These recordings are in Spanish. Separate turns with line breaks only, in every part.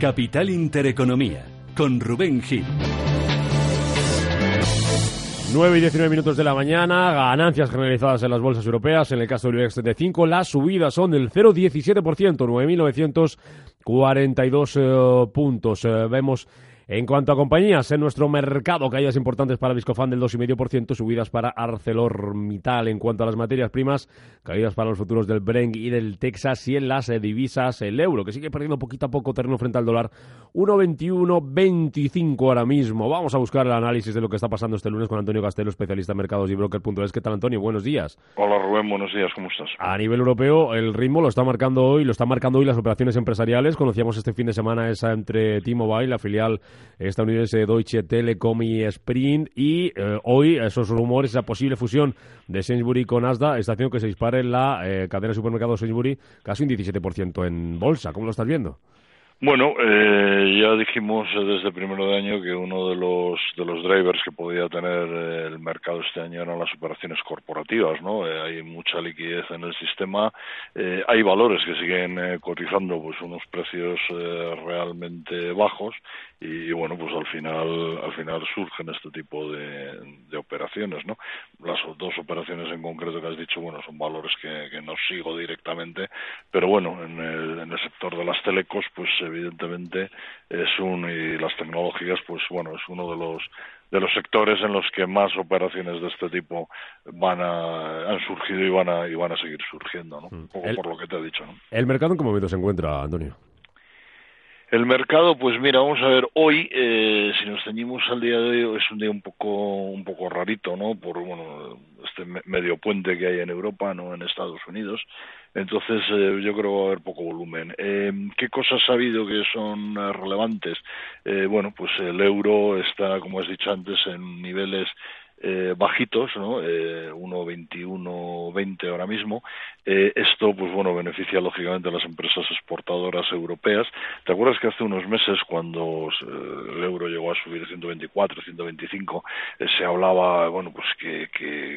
Capital Intereconomía, con Rubén Gil.
9 y 19 minutos de la mañana, ganancias generalizadas en las bolsas europeas. En el caso del IBEX 35, las subidas son del 0,17%, 9.942 eh, puntos. Eh, vemos en cuanto a compañías, en nuestro mercado, caídas importantes para Viscofan del 2,5%, subidas para ArcelorMittal. En cuanto a las materias primas, caídas para los futuros del Brent y del Texas y en las divisas el euro, que sigue perdiendo poquito a poco terreno frente al dólar, 1,2125 ahora mismo. Vamos a buscar el análisis de lo que está pasando este lunes con Antonio Castelo, especialista en mercados y broker.es. ¿Qué tal, Antonio? Buenos días.
Hola, Rubén. Buenos días. ¿Cómo estás?
A nivel europeo, el ritmo lo está marcando hoy, lo está marcando hoy las operaciones empresariales. Conocíamos este fin de semana esa entre T-Mobile, la filial estadounidense Deutsche Telekom y Sprint y eh, hoy esos rumores, esa posible fusión de Sainsbury con Asda está haciendo que se dispare la eh, cadena de supermercados Sainsbury casi un 17% en bolsa. ¿Cómo lo estás viendo?
Bueno, eh, ya dijimos desde el primero de año que uno de los de los drivers que podía tener el mercado este año eran las operaciones corporativas, ¿no? Eh, hay mucha liquidez en el sistema, eh, hay valores que siguen eh, cotizando pues unos precios eh, realmente bajos y, bueno pues al final al final surgen este tipo de, de, operaciones, ¿no? Las dos operaciones en concreto que has dicho, bueno, son valores que, que no sigo directamente, pero bueno en el, en el sector de las telecos pues evidentemente es un y las tecnológicas pues bueno es uno de los de los sectores en los que más operaciones de este tipo van a, han surgido y van a y van a seguir surgiendo, ¿no? Un poco el, por lo que te he dicho, ¿no?
¿El mercado en qué momento se encuentra, Antonio?
El mercado, pues mira, vamos a ver, hoy, eh, si nos ceñimos al día de hoy, es un día un poco, un poco rarito, ¿no? Por, bueno, este medio puente que hay en Europa, ¿no? En Estados Unidos. Entonces, eh, yo creo que va a haber poco volumen. Eh, ¿Qué cosas ha habido que son eh, relevantes? Eh, bueno, pues el euro está, como has dicho antes, en niveles eh, bajitos, ¿no? Eh, 1,21,20 ahora mismo. Eh, esto, pues bueno, beneficia lógicamente a las empresas exportadoras europeas. ¿Te acuerdas que hace unos meses, cuando eh, el euro llegó a subir 124, 125, eh, se hablaba, bueno, pues que,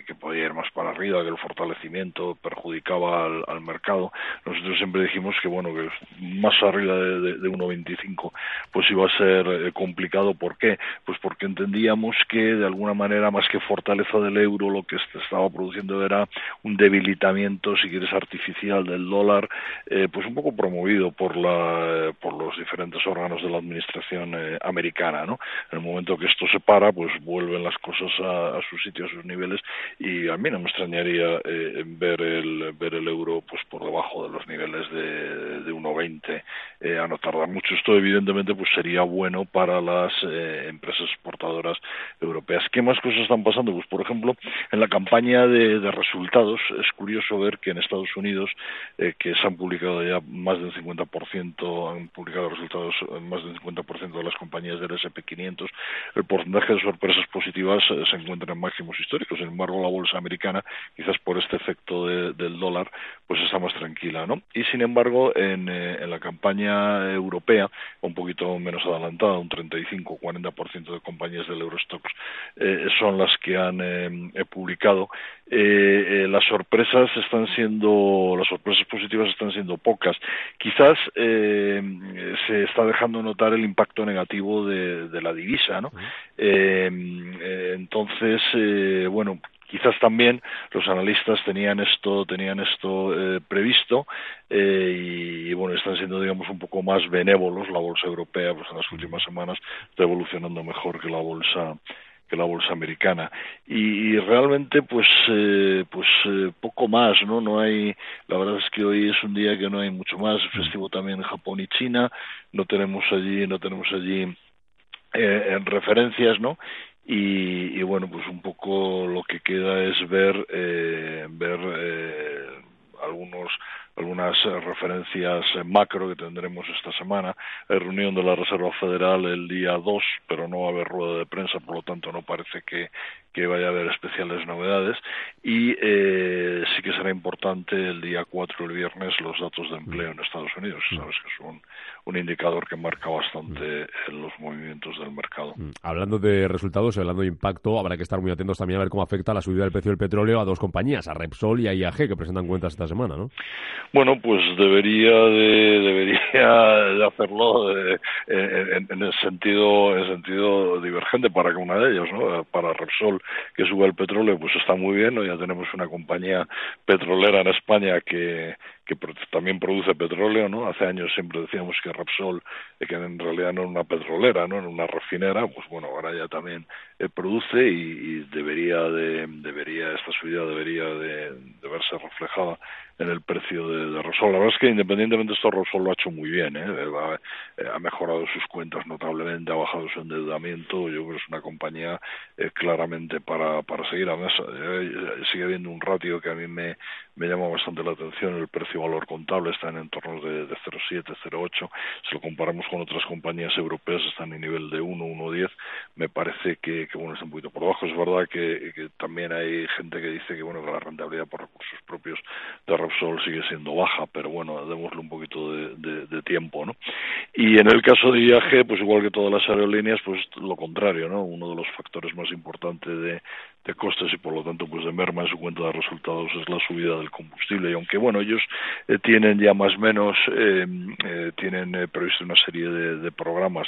que, podía ir más para arriba, que el fortalecimiento perjudicaba al, al, mercado? Nosotros siempre dijimos que, bueno, que más arriba de, de, de 1,25, pues iba a ser complicado. ¿Por qué? Pues porque entendíamos que, de alguna manera, más que fortaleza del euro, lo que se estaba produciendo era un debilitamiento, si quieres, artificial del dólar, eh, pues un poco promovido por, la, eh, por los diferentes órganos de la administración eh, americana. ¿no? En el momento que esto se para, pues vuelven las cosas a, a su sitio, a sus niveles, y a mí no me extrañaría eh, ver, el, ver el euro pues por debajo de los niveles de, de 1,20 eh, a no tardar mucho. Esto, evidentemente, pues sería bueno para las eh, empresas exportadoras europeas. ¿Qué más cosas están pasando? Pues, por ejemplo, en la campaña de, resultados es curioso ver que en Estados Unidos, eh, que se han publicado ya más del 50%, han publicado resultados en más del 50% de las compañías del SP500, el porcentaje de sorpresas positivas eh, se encuentra en máximos históricos. Sin embargo, la bolsa americana, quizás por este efecto de, del dólar, pues está más tranquila, ¿no? Y sin embargo, en, eh, en la campaña europea, un poquito menos adelantada, un 35-40% de compañías del Eurostox eh, son las que han eh, publicado, eh, eh, las sorpresas están siendo, las sorpresas positivas están siendo pocas. Quizás se está dejando notar el impacto negativo de, de la divisa, ¿no? Entonces, bueno, quizás también los analistas tenían esto tenían esto eh, previsto eh, y, bueno están siendo digamos un poco más benévolos. La bolsa europea pues en las últimas semanas está evolucionando mejor que la bolsa que la bolsa americana. Y, y realmente pues eh, pues eh, poco más no no hay la verdad es que hoy es un día que no hay mucho más. Festivo también en Japón y China. No tenemos allí no tenemos allí eh, en referencias no y, y, bueno pues un poco lo que queda es ver eh, ver eh, algunos algunas referencias macro que tendremos esta semana. Hay reunión de la Reserva Federal el día 2, pero no va a haber rueda de prensa, por lo tanto no parece que, que vaya a haber especiales novedades. Y eh, sí que será importante el día 4, el viernes, los datos de empleo en Estados Unidos. Sabes que es un, un indicador que marca bastante los del mercado.
Hablando de resultados y hablando de impacto, habrá que estar muy atentos también a ver cómo afecta la subida del precio del petróleo a dos compañías, a Repsol y a IAG, que presentan cuentas esta semana, ¿no?
Bueno, pues debería de, debería de hacerlo de, en, en, el sentido en sentido divergente para que una de ellos, ¿no? Para Repsol que sube el petróleo, pues está muy bien, ¿no? Ya tenemos una compañía petrolera en España que que también produce petróleo, ¿no? Hace años siempre decíamos que Repsol, eh, que en realidad no es una petrolera, ¿no? En una refinera, pues bueno, ahora ya también eh, produce y, debería de, debería, esta subida debería de, verse reflejada en el precio de, Repsol. La verdad es que independientemente de esto, Repsol lo ha hecho muy bien, ¿eh? eh ha, mejorado sus cuentas notablemente, ha bajado su endeudamiento, yo creo que es una compañía eh, claramente para, seguir a mesa. sigue habiendo un ratio que a mí me, me llama bastante la atención, el precio-valor contable está en entornos de, de 0,7, 0,8, si lo comparamos con otras compañías europeas están en nivel de 1, 1,10, me parece que, que, bueno, está un poquito por debajo. Es verdad que, también hay gente que dice que bueno que la rentabilidad por recursos propios de Repsol sigue siendo baja, pero bueno, démosle un poquito de, tiempo, ¿no? Y en el caso de IAG, pues igual que todas las aerolíneas, pues lo contrario, ¿no? Uno de los factores más importantes de, de costes y por lo tanto pues de merma en su cuenta de resultados es la subida del combustible y aunque bueno ellos eh, tienen ya más o menos eh, eh, tienen eh, previsto una serie de, de programas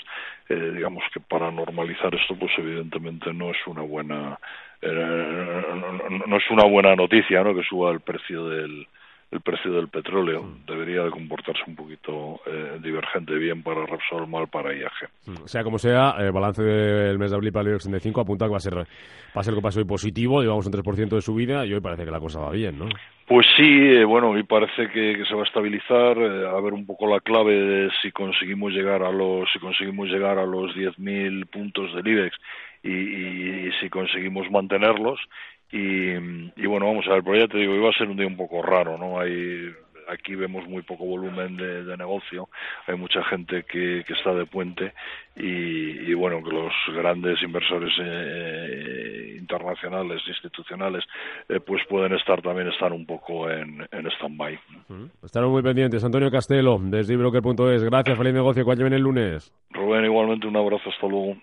eh, digamos que para normalizar esto pues evidentemente no es una buena eh, no, no, es una buena noticia no que suba el precio del el precio del petróleo. Debería de comportarse un poquito eh, divergente, bien para Repsol, mal para IAG.
Sea como sea, el balance del mes de abril para el 85 apunta que va a ser, va a ser que hoy positivo, llevamos un 3% de subida y hoy parece que la cosa va bien, ¿no?
Pues sí, eh, bueno, hoy parece que, que, se va a estabilizar, eh, a ver un poco la clave de si conseguimos llegar a los si conseguimos llegar a los 10.000 puntos del IBEX y, y, y si conseguimos mantenerlos y, y bueno, vamos a ver, pero ya te digo, iba a ser un día un poco raro, ¿no? Hay aquí vemos muy poco volumen de, de negocio, hay mucha gente que, que está de puente y, y, bueno, que los grandes inversores eh, internacionales, institucionales, eh, pues pueden estar también estar un poco en, en stand-by.
Uh muy pendientes. Antonio Castelo, desde Broker.es. Gracias, feliz negocio. ¿Cuándo viene el lunes?
Rubén, igualmente un abrazo. Hasta luego.